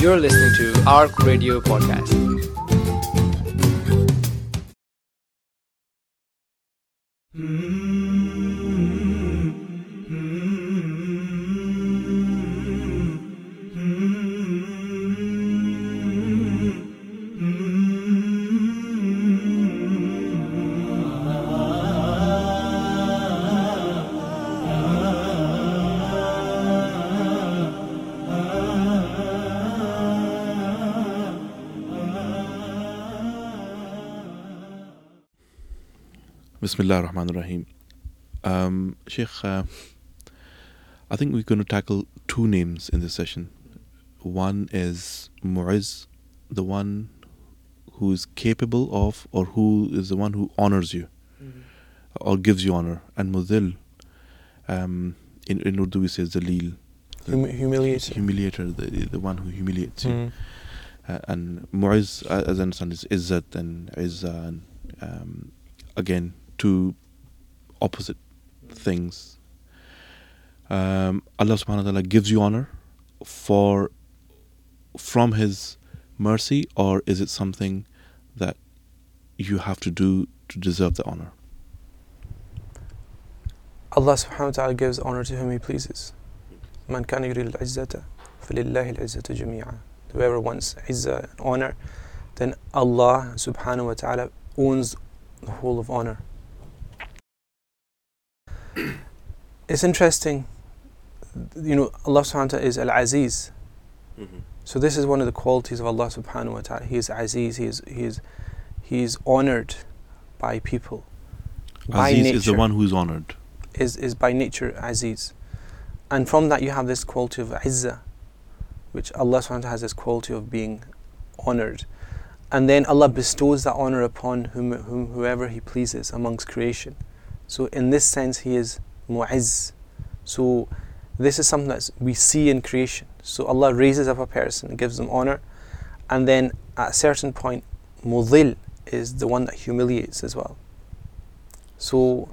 You're listening to ARC Radio Podcast. Hmm. Bismillah ar-Rahman ar-Rahim. Um, Sheikh, uh, I think we're going to tackle two names in this session. One is Mu'izz, the one who is capable of, or who is the one who honors you, or gives you honor. And Mudhil, um, in, in Urdu we say Zalil, Hum- humiliating. humiliator, the, the one who humiliates you. Mm. Uh, and Mu'izz, uh, as I understand, is Izzat and Izzah, and um, again, two opposite things. Um, Allah subhanahu wa ta'ala gives you honor for from His mercy, or is it something that you have to do to deserve the honor? Allah subhanahu wa ta'ala gives honor to whom He pleases. Man kana yurid al-izzata, falillahi al-izzatu jami'a. Whoever wants izzah and honor, then Allah subhanahu wa ta'ala owns the whole of honor. It's interesting, you know, Allah subhanahu wa ta'ala is al-aziz. Mm-hmm. So this is one of the qualities of Allah subhanahu wa ta'ala. He is aziz, he is, he is, he is honored by people. By Aziz is the one who is honored. is, is by nature Aziz. And from that you have this quality of Izzah, which Allah subhanahu wa ta'ala has this quality of being honoured. And then Allah bestows that honour upon whom, whom, whoever He pleases amongst creation. So in this sense He is Mu'izz. So this is something that we see in creation. So Allah raises up a person gives them honour. And then at a certain point, Mudhil is the one that humiliates as well. So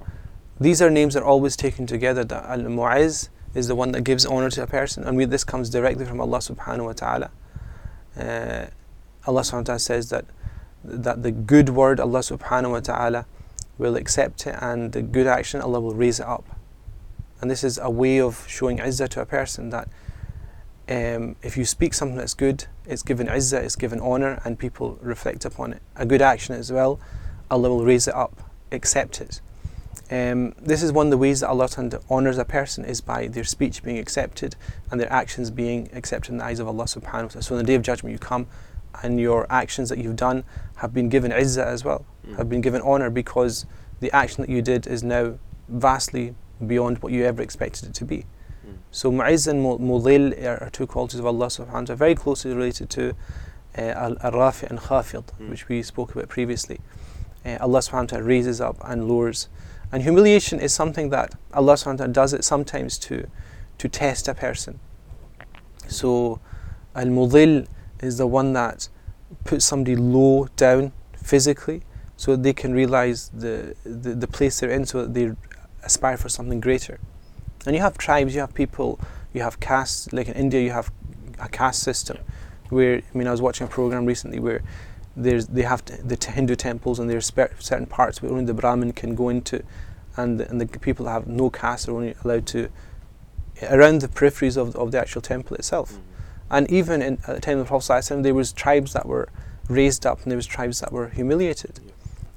these are names that are always taken together. That Al Mu'izz is the one that gives honor to a person, and we, this comes directly from Allah subhanahu wa ta'ala. Uh, Allah subhanahu wa ta'ala says that that the good word Allah subhanahu wa ta'ala will accept it and the good action Allah will raise it up. And this is a way of showing izzah to a person that um, if you speak something that's good, it's given izzah, it's given honor, and people reflect upon it. A good action as well, Allah will raise it up, accept it. Um, this is one of the ways that Allah honours a person is by their speech being accepted and their actions being accepted in the eyes of Allah subhanahu wa ta'ala. So on the day of judgment you come and your actions that you've done have been given izzah as well, have been given honour because the action that you did is now vastly beyond what you ever expected it to be. So Mu'izz and Mu- Mudhil are, two qualities of Allah subhanahu wa ta'ala, very closely related to uh, Al- Al-Rafi and Khafid, Mm. which we spoke about previously. Uh, Allah subhanahu wa ta'ala raises up and lowers. And humiliation is something that Allah subhanahu wa ta'ala does it sometimes to, to test a person. So Al-Mudhil is the one that puts somebody low down physically so they can realize the, the, the place they're in so that they aspire for something greater. And you have tribes, you have people, you have castes, like in India you have a caste system where, I mean I was watching a program recently where there's, they have t- the Hindu temples and there's spe- certain parts where only the Brahmin can go into and the, and the people that have no caste are only allowed to, around the peripheries of, of the actual temple itself. Mm-hmm. And even in, at the time of the Prophet there was tribes that were raised up and there was tribes that were humiliated.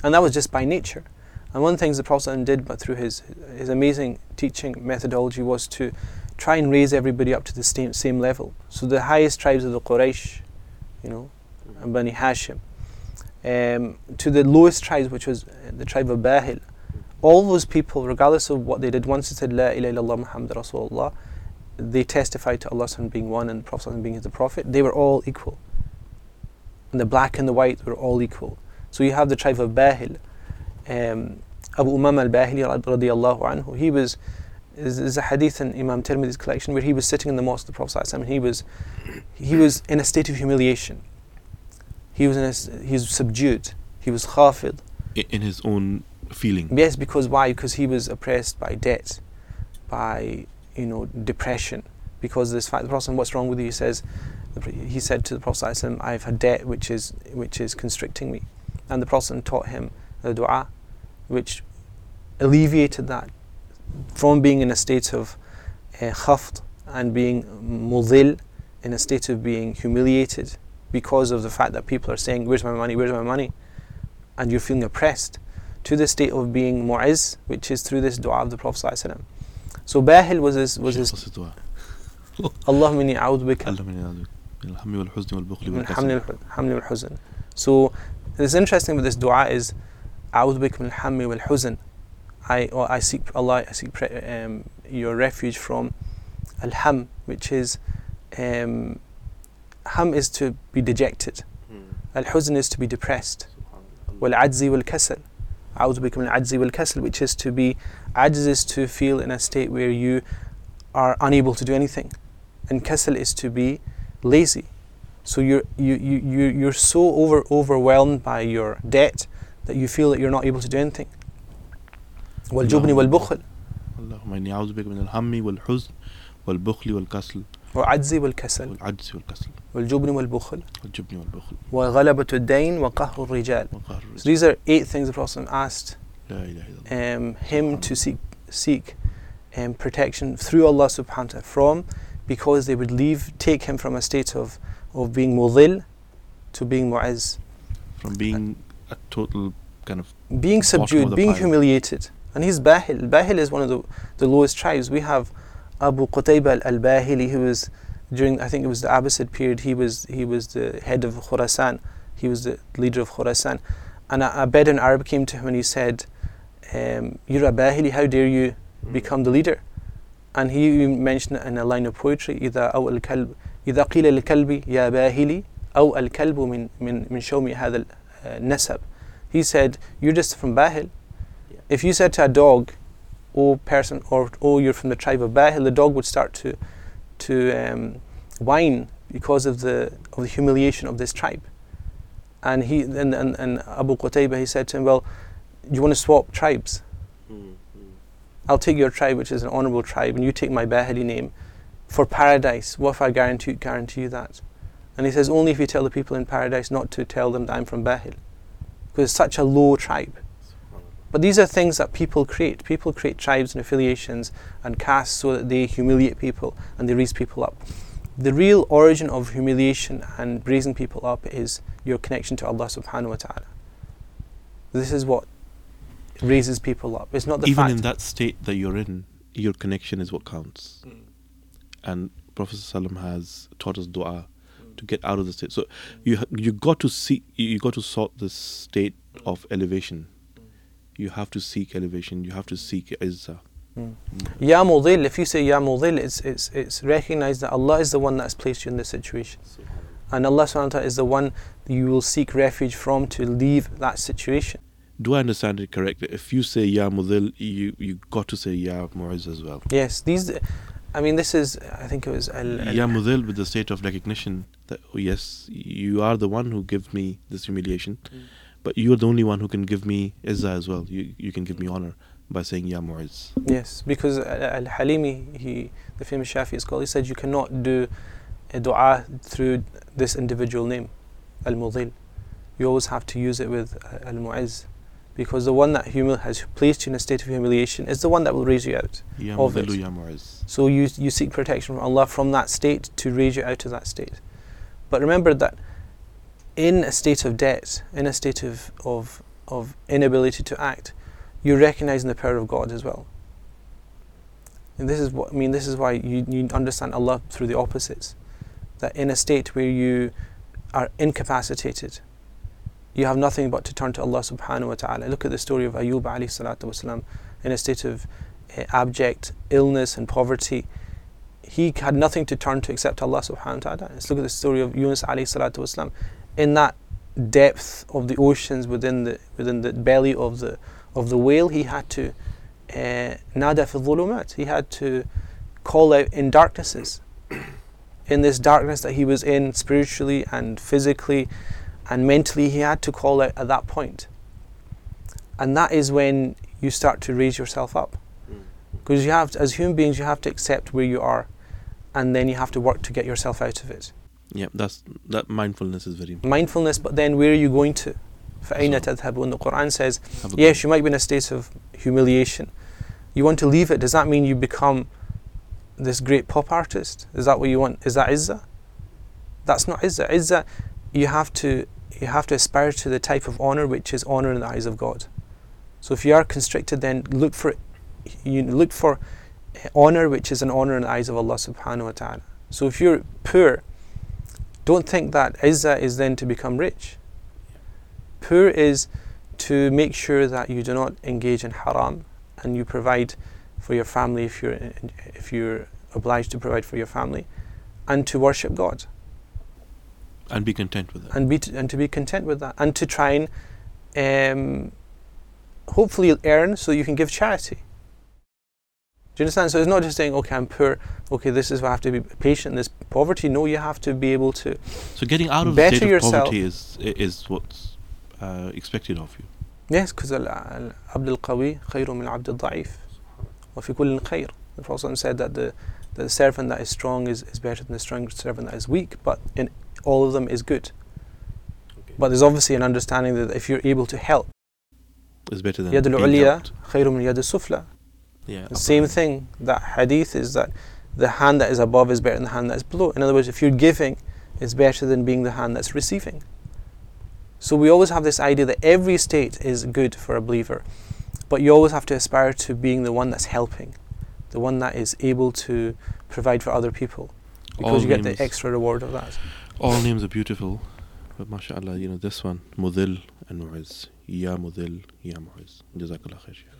And that was just by nature. And one of the things the Prophet did, but through his, his amazing teaching methodology, was to try and raise everybody up to the same, same level. So the highest tribes of the Quraysh, you know, and Bani Hashim, um, to the lowest tribes, which was the tribe of Bahil, all those people, regardless of what they did, once they said La ilaha illallah Muhammad Rasulullah, they testified to Allah being one and the Prophet being the Prophet, they were all equal. And the black and the white were all equal. So you have the tribe of Bahil, um, Abu Umamah al-Bahili radiallahu anhu, he was, is, is a hadith in Imam Tirmidhi's collection where he was sitting in the mosque of the Prophet and he was, he was in a state of humiliation. He was in a, he was subdued. He was khafid. In his own feeling. Yes, because why? Because he was oppressed by debt, by you know depression. Because this fact, the Prophet, what's wrong with you? He says, he said to the Prophet I have had debt which is, which is constricting me. And the Prophet taught him the dua, which alleviated that from being in a state of uh, khafd and being mudil, in a state of being humiliated because of the fact that people are saying, Where's my money? Where's my money? And you're feeling oppressed, to the state of being mu'izz, which is through this dua of the Prophet. ﷺ. So Bahil was his, was his قصة دعاء. اللهم إني أعوذ بك اللهم إني أعوذ بك من الهم والحزن والبخل من والكسل حمل الحمل والحزن. So it's interesting with this dua is أعوذ بك من الهم والحزن. I or I seek Allah I seek pre- um, your refuge from al-ham which is um, ham is to be dejected al-huzn is to be depressed wal-ajzi wal-kasal أعوذ بك من العجز والكسل which is to be ajz is to feel in a state where you are unable to do anything and kasal is to be lazy so you're you, you, you you're so over overwhelmed by your debt that you feel that you're not able to do anything والجبن والبخل اللهم إني أعوذ بك من الهم والحزن والبخل والكسل وعجز والكسل والعجز والكسل والجبن والبخل والجبن والبخل وغلبة الدين وقهر الرجال وقهر So الرزق these are eight things the Prophet asked لا إله إلا الله um, him to seek seek um, protection through Allah subhanahu wa ta'ala from because they would leave take him from a state of, of being mudil to being mu'izz from being a total kind of being Bottom of subdued the being pile. humiliated and he's Bahil Bahil is one of the, the lowest tribes we have Abu Qutayba al-Bahili who was during I think it was the Abbasid period he was he was the head of Khurasan he was the leader of Khurasan and a, a Bedouin Arab came to him and he said um, you're a Bahili how dare you become the leader and he mentioned it in a line of poetry إذا أو الكلب إذا قيل للكلب يا باهلي أو الكلب من من من شوم هذا النسب he said you're just from Bahil if you said to a dog oh person or oh you're from the tribe of Bahil the dog would start to to um, whine because of the of the humiliation of this tribe and he and, and, and Abu Qutayba he said to him well do you want to swap tribes I'll take your tribe, which is an honourable tribe, and you take my Bahili name for paradise. What if I guarantee, guarantee you that? And he says, only if you tell the people in paradise not to tell them that I'm from Bahil. Because it's such a low tribe. But these are things that people create. People create tribes and affiliations and castes so that they humiliate people and they raise people up. The real origin of humiliation and raising people up is your connection to Allah subhanahu wa ta'ala. This is what raises people up. It's not the even fact in that state that you're in your connection is what counts hmm. and Prophet ﷺ has taught us dua to get out of the state so you ha- you got to see you got to sort this state hmm. of elevation you have to seek elevation you have to seek izzah Mm. Ya Mudil, if you say Ya Mudil, it's, it's, it's recognize that Allah is the one that's placed you in this situation. And Allah subhanahu wa ta'ala is the one you will seek refuge from to leave that situation. do I understand it correctly if you say ya mudil you you got to say ya mu'izz as well Yes, these, I mean, this is, I think it was Al. Al ya mudil with the state of recognition that oh, yes you are the one who gives me this humiliation but you are the only one who can give me izzah as well you you can give me honor by saying ya mu'izz Yes, because Al Halimi, he, the famous Shafi'i scholar, he said you cannot do a dua through this individual name, Al Mudil. You always have to use it with Al Mu'izz. Because the one that humil- has placed you in a state of humiliation is the one that will raise you out. ya Of it. ya mu'izz So you, you seek protection from Allah from that state to raise you out of that state. But remember that in a state of debt, in a state of, of, of inability to act, you're recognizing the power of God as well. And this is what I mean. This is why you, you understand Allah through the opposites. That in a state where you are incapacitated, you have nothing but to turn to Allah subhanahu wa ta'ala. Look at the story of Ayub alayhi salatu wasalam in a state of uh, abject illness and poverty. He had nothing to turn to except Allah subhanahu wa ta'ala. Let's look at the story of Yunus alayhi salatu wasalam. In that depth of the oceans within the within the belly of the of the whale, he had to uh, nada dhulumat. He had to call out in darknesses. In this darkness that he was in spiritually and physically and mentally, he had to call out at that point. And that is when you start to raise yourself up. Because you have, to, as human beings, you have to accept where you are, and then you have to work to get yourself out of it. Yeah, that's that mindfulness is very important. Mindfulness, but then where are you going to? فَأَيْنَ So- تَذْهَبُونَ The Quran says, Have a yes, you might be in a state of humiliation. You want to leave it. Does that mean you become this great pop artist? Is that what you want? Is that izzah? That's not izzah. Izzah, you have to you have to aspire to the type of honor which is honor in the eyes of God. So if you are constricted, then look for you look for honor which is an honor in the eyes of Allah Subhanahu wa Taala. So if you're poor, don't think that izzah is then to become rich. Poor is to make sure that you do not engage in haram and you provide for your family if you're if you're obliged to provide for your family and to worship God and be content with that. and be t- and to be content with that and to try and um, hopefully earn so you can give charity. You understand? So it's not just saying, okay, I'm poor. Okay, this is why I have to be patient. This poverty. No, you have to be able to. So getting out of the state yourself. of poverty is is what's uh, expected of you. Yes, because al abdul qawi khayru min abdul da'if, wa fi kullin khayr. The Prophet said that the the servant that is strong is, is better than the strong servant that is weak, but in all of them is good. Okay. But there's obviously an understanding that if you're able to help, is better than yad al-uliya khayru min yad al-sufla. Yeah. The same thing, that hadith is that the hand that is above is better than the hand that is below. In other words, if you're giving, it's better than being the hand that's receiving. So we always have this idea that every state is good for a believer, but you always have to aspire to being the one that's helping, the one that is able to provide for other people, because All you get the extra reward of that. All names are beautiful, but mashallah, you know this one, Mudil and Mu'izz. Ya Mudil, Ya Mu'izz. Jazakallah khair.